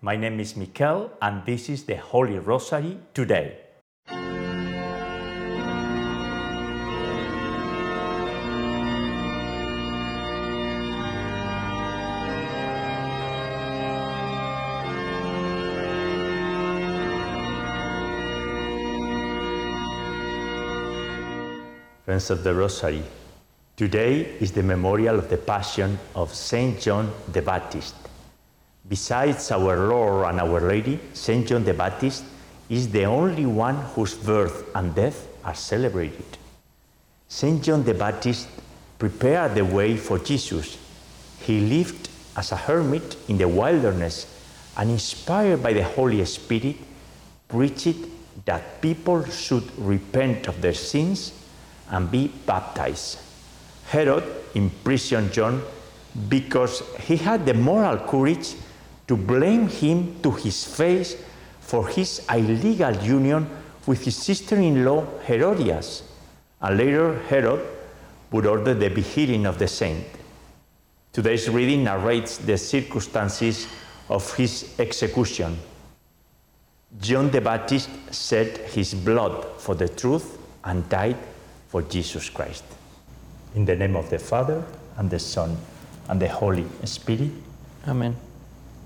My name is Mikel, and this is the Holy Rosary today. Friends of the Rosary, today is the memorial of the Passion of Saint John the Baptist. Besides our Lord and Our Lady, Saint John the Baptist is the only one whose birth and death are celebrated. Saint John the Baptist prepared the way for Jesus. He lived as a hermit in the wilderness and, inspired by the Holy Spirit, preached that people should repent of their sins and be baptized. Herod imprisoned John because he had the moral courage to blame him to his face for his illegal union with his sister in law Herodias. And later, Herod would order the beheading of the saint. Today's reading narrates the circumstances of his execution. John the Baptist shed his blood for the truth and died for Jesus Christ. In the name of the Father, and the Son, and the Holy Spirit. Amen.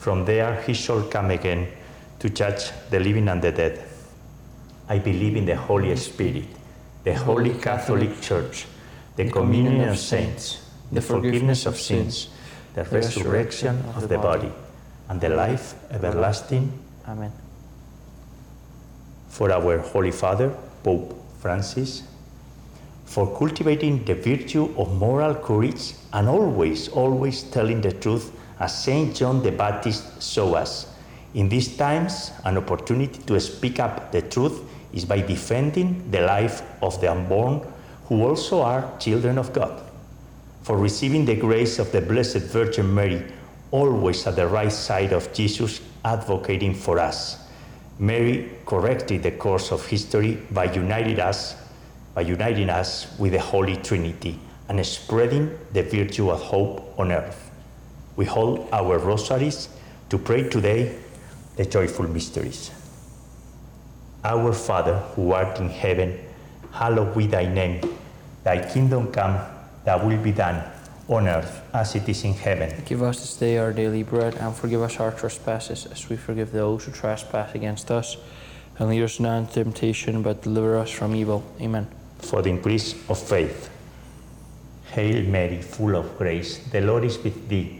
From there he shall come again to judge the living and the dead. I believe in the Holy Spirit, the Holy Catholic Church, the communion of saints, the forgiveness of sins, the resurrection of the body, and the life everlasting. Amen. For our Holy Father, Pope Francis, for cultivating the virtue of moral courage and always, always telling the truth as Saint John the Baptist showed us. In these times, an opportunity to speak up the truth is by defending the life of the unborn, who also are children of God. For receiving the grace of the Blessed Virgin Mary, always at the right side of Jesus, advocating for us. Mary corrected the course of history by uniting us, by uniting us with the Holy Trinity and spreading the virtue of hope on earth. We hold our rosaries to pray today the joyful mysteries. Our Father, who art in heaven, hallowed be thy name. Thy kingdom come, thy will be done, on earth as it is in heaven. Give us this day our daily bread, and forgive us our trespasses, as we forgive those who trespass against us. And lead us not into temptation, but deliver us from evil. Amen. For the increase of faith. Hail Mary, full of grace, the Lord is with thee.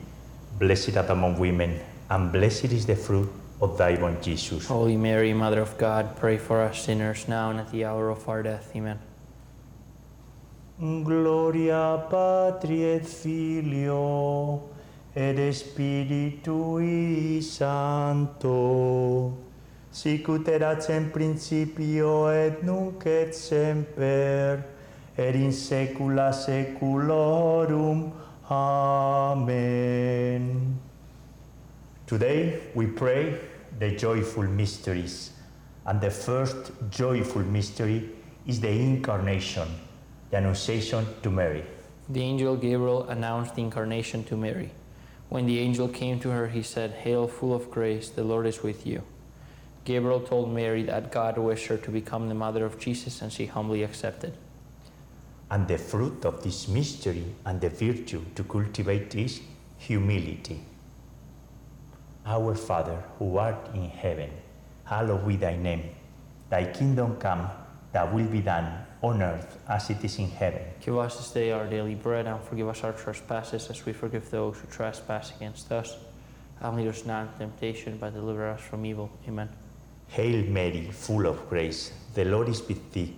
Blessed art thou among women, and blessed is the fruit of thy womb, Jesus. Holy Mary, Mother of God, pray for us sinners now and at the hour of our death. Amen. Gloria Patri et Filio et Spiritui Sancto, sicut erat in principio et nunc et semper, et in saecula saeculorum. Amen. Today we pray the joyful mysteries, and the first joyful mystery is the incarnation, the annunciation to Mary. The angel Gabriel announced the incarnation to Mary. When the angel came to her, he said, Hail, full of grace, the Lord is with you. Gabriel told Mary that God wished her to become the mother of Jesus, and she humbly accepted. And the fruit of this mystery and the virtue to cultivate is humility. Our Father, who art in heaven, hallowed be thy name. Thy kingdom come, thy will be done on earth as it is in heaven. Give us this day our daily bread, and forgive us our trespasses as we forgive those who trespass against us. And lead us not into temptation, but deliver us from evil. Amen. Hail Mary, full of grace, the Lord is with thee.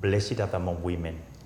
Blessed art thou among women,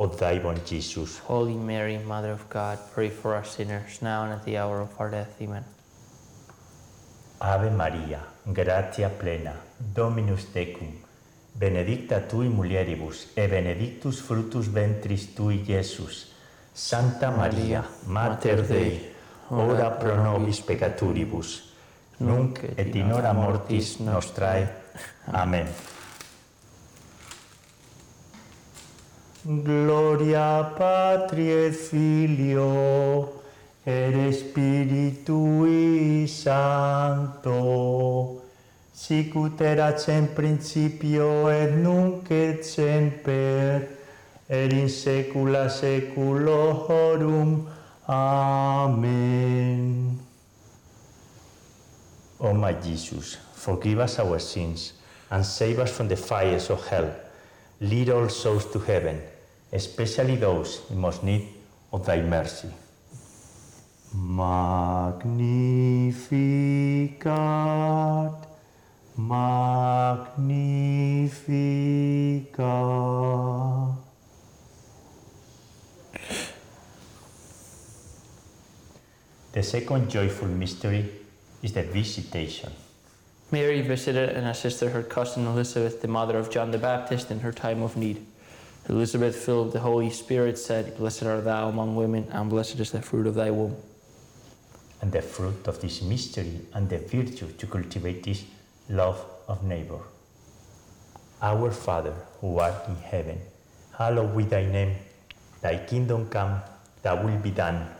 of thy Jesus. Holy Mary, Mother of God, pray for us sinners, now and at the hour of our death. Amen. Ave Maria, gratia plena, Dominus tecum, benedicta tui mulieribus, e benedictus fructus ventris tui, Iesus. Santa Maria, Mater Dei, ora pro nobis peccaturibus, nunc et in hora mortis nostrae. Amen. Gloria Patri et Filio et Spiritui Sancto, sic ut erat in principio et nunc et semper, et in saecula saeculorum. Amen. O my Jesus, forgive us our sins and save us from the fires of hell. Lead all souls to heaven, especially those in most need of thy mercy. Magnificat, Magnificat. The second joyful mystery is the visitation. Mary visited and assisted her cousin Elizabeth, the mother of John the Baptist, in her time of need. Elizabeth, filled with the Holy Spirit, said, Blessed art thou among women, and blessed is the fruit of thy womb. And the fruit of this mystery and the virtue to cultivate is love of neighbor. Our Father, who art in heaven, hallowed be thy name. Thy kingdom come, thy will be done,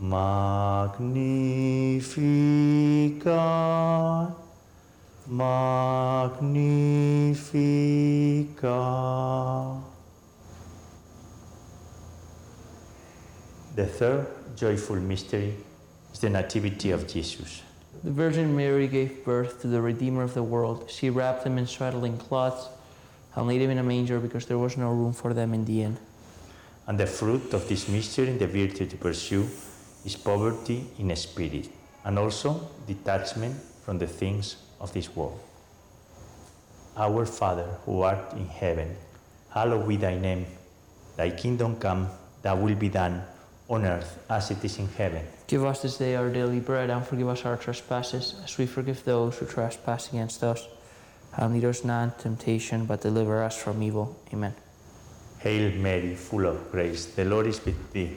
Magnificat, Magnificat. The third joyful mystery is the Nativity of Jesus. The Virgin Mary gave birth to the Redeemer of the world. She wrapped him in swaddling cloths and laid him in a manger because there was no room for them in the inn. And the fruit of this mystery, the virtue to pursue, is poverty in spirit, and also detachment from the things of this world. Our Father, who art in heaven, hallowed be thy name. Thy kingdom come, thy will be done, on earth as it is in heaven. Give us this day our daily bread, and forgive us our trespasses, as we forgive those who trespass against us. And lead us not into temptation, but deliver us from evil. Amen. Hail Mary, full of grace, the Lord is with thee.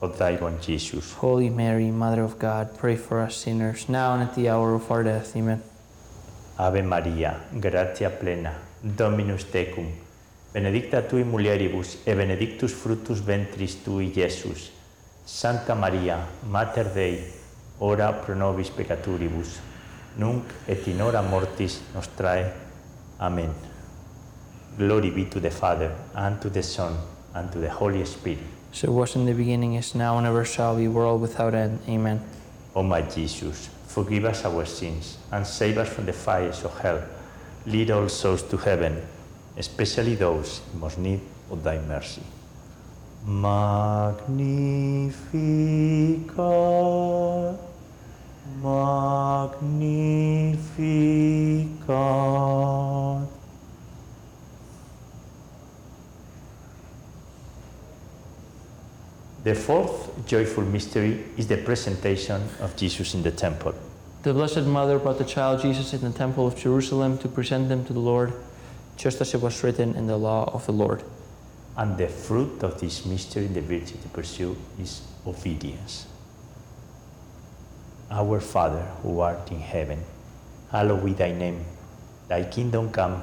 of thy Jesus. Holy Mary, Mother of God, pray for us sinners, now and at the hour of our death. Amen. Ave Maria, gratia plena, Dominus tecum, benedicta tui mulieribus, et benedictus fructus ventris tui, Jesus. Santa Maria, Mater Dei, ora pro nobis peccaturibus, nunc et in hora mortis nostrae. Amen. Glory be to the Father, and to the Son, and to the Holy Spirit. So it was in the beginning, is now, and ever shall be, world without end. Amen. O my Jesus, forgive us our sins, and save us from the fires of hell. Lead all souls to heaven, especially those in most need of thy mercy. Magnificat, Magnificat. The fourth joyful mystery is the presentation of Jesus in the temple. The Blessed Mother brought the child Jesus in the temple of Jerusalem to present him to the Lord, just as it was written in the law of the Lord. And the fruit of this mystery, the virtue to pursue, is obedience. Our Father, who art in heaven, hallowed be thy name. Thy kingdom come,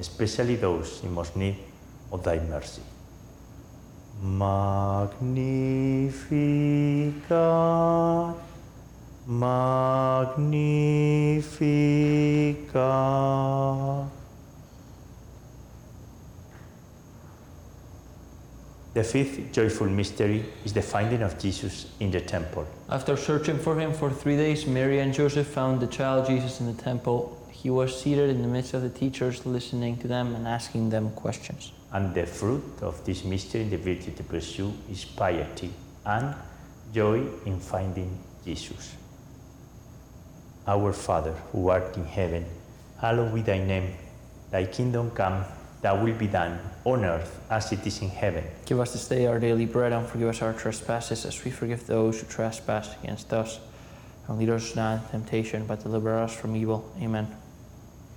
especially those in most need of thy mercy. Magnificat, Magnificat. The fifth joyful mystery is the finding of Jesus in the temple. After searching for him for three days, Mary and Joseph found the child Jesus in the temple. He was seated in the midst of the teachers, listening to them and asking them questions. And the fruit of this mystery, the virtue to pursue, is piety and joy in finding Jesus. Our Father, who art in heaven, hallowed be thy name. Thy kingdom come, thy will be done, on earth as it is in heaven. Give us this day our daily bread, and forgive us our trespasses, as we forgive those who trespass against us. And lead us not into temptation, but deliver us from evil. Amen.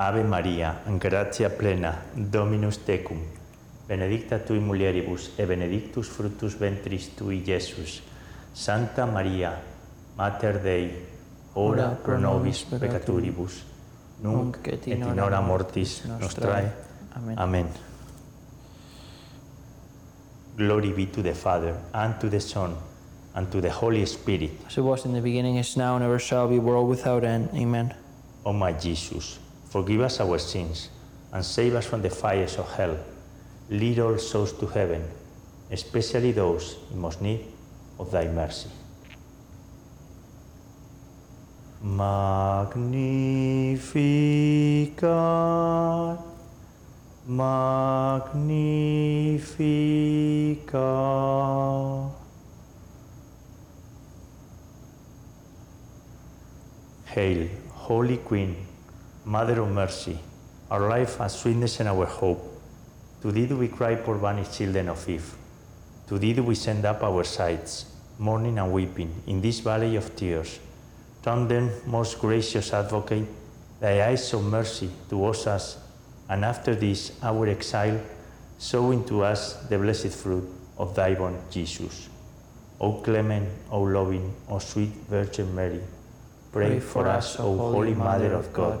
Ave Maria, gratia plena, Dominus tecum, benedicta tui mulieribus, e benedictus fructus ventris tui, Iesus. Santa Maria, Mater Dei, ora pro nobis peccatoribus, nunc et in hora mortis nostrae. Amen. Amen. Glory be to the Father, and to the Son, and to the Holy Spirit. As it was in the beginning, is now, and ever shall be, world without end. Amen. O my Jesus, forgive us our sins and save us from the fires of hell. Lead all souls to heaven, especially those in most need of thy mercy. Magnificat, Magnificat. Hail, Holy Queen, Mother of Mercy, our life and sweetness and our hope. To thee do we cry, poor banished children of Eve. To thee do we send up our sighs, mourning and weeping, in this valley of tears. Turn then, most gracious Advocate, thy eyes of mercy towards us, and after this our exile, sow into us the blessed fruit of thy womb, Jesus. O clement, O loving, O sweet Virgin Mary, pray, for us, O Holy Mother of God,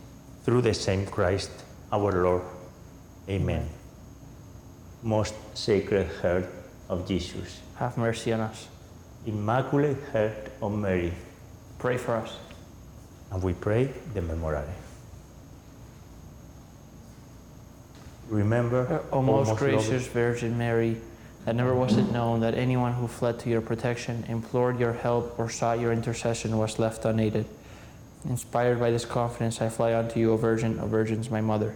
through the same Christ our Lord. Amen. Most Sacred Heart of Jesus, Have mercy on us. Immaculate Heart of Mary, Pray for us. and we pray the Memorare. Remember, O most loving- gracious Virgin Mary, that never was it known that anyone who fled to your protection, implored your help, or sought your intercession was left unaided. Inspired by this confidence, I fly unto you, O Virgin, O Virgins, my Mother.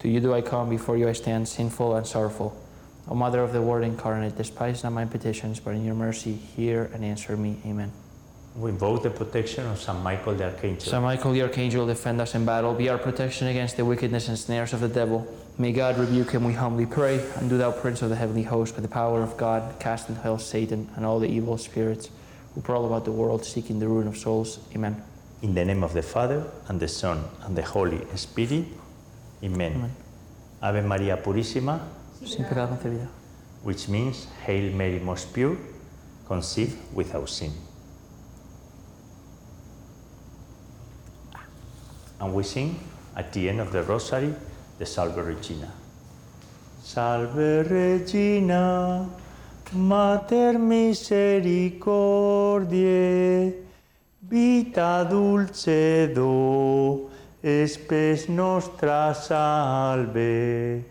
To you do I come, before you I stand, sinful and sorrowful. O Mother of the Word incarnate, despise not my petitions, but in your mercy hear and answer me. Amen. we invoke the protection of Saint Michael the Archangel. Saint Michael the Archangel, defend us in battle. Be our protection against the wickedness and snares of the devil. May God rebuke him, we humbly pray. And do thou, Prince of the heavenly host, by the power of God, cast into hell Satan and all the evil spirits who prowl about the world seeking the ruin of souls. Amen. In the name of the Father, and the Son, and the Holy Spirit. Amen. Amen. Ave Maria Purissima, Sin pecado concebida. which means Hail Mary most pure, conceived without sin. And we sing at the end of the Rosary the Salve Regina. Salve Regina, Mater misericordiae, vita dulcedo, spes nostra salve.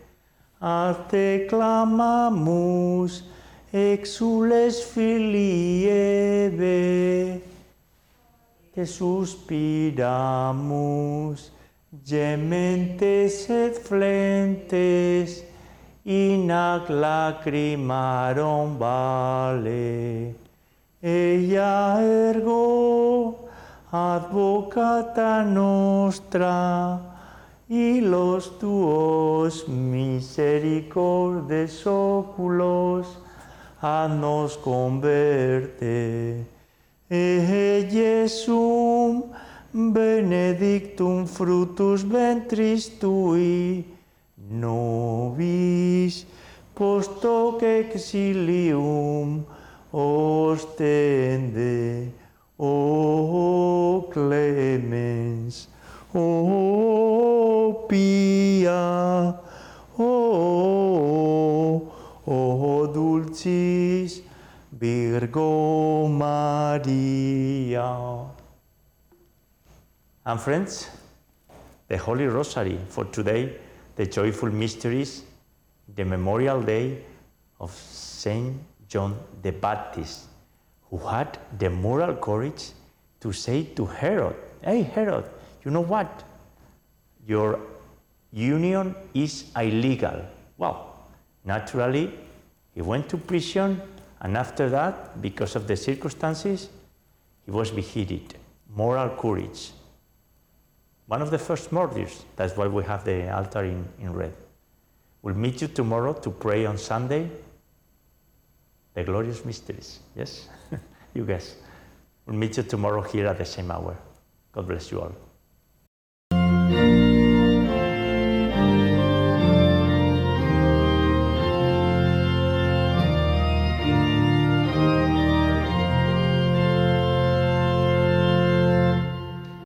A te clamamus, exules filii Eve, que suspiramus, gementes et flentes, in ac lacrimarum vale. Ella ergo, advocata nostra, y los tuos misericordes oculos, nos converte. E Jesum benedictum frutus ventris tui, nobis post hoc exilium ostende, o clemens, o pia, o, o dulcis Virgo Maria. And friends, the Holy Rosary for today, the joyful mysteries, the memorial day of Saint John the Baptist, who had the moral courage to say to Herod, Hey, Herod, you know what? Your union is illegal. Well, naturally, he went to prison, and after that, because of the circumstances, he was beheaded. Moral courage. One of the first martyrs. That's why we have the altar in, in red. We'll meet you tomorrow to pray on Sunday. The glorious mysteries. Yes? you guess. We'll meet you tomorrow here at the same hour. God bless you all.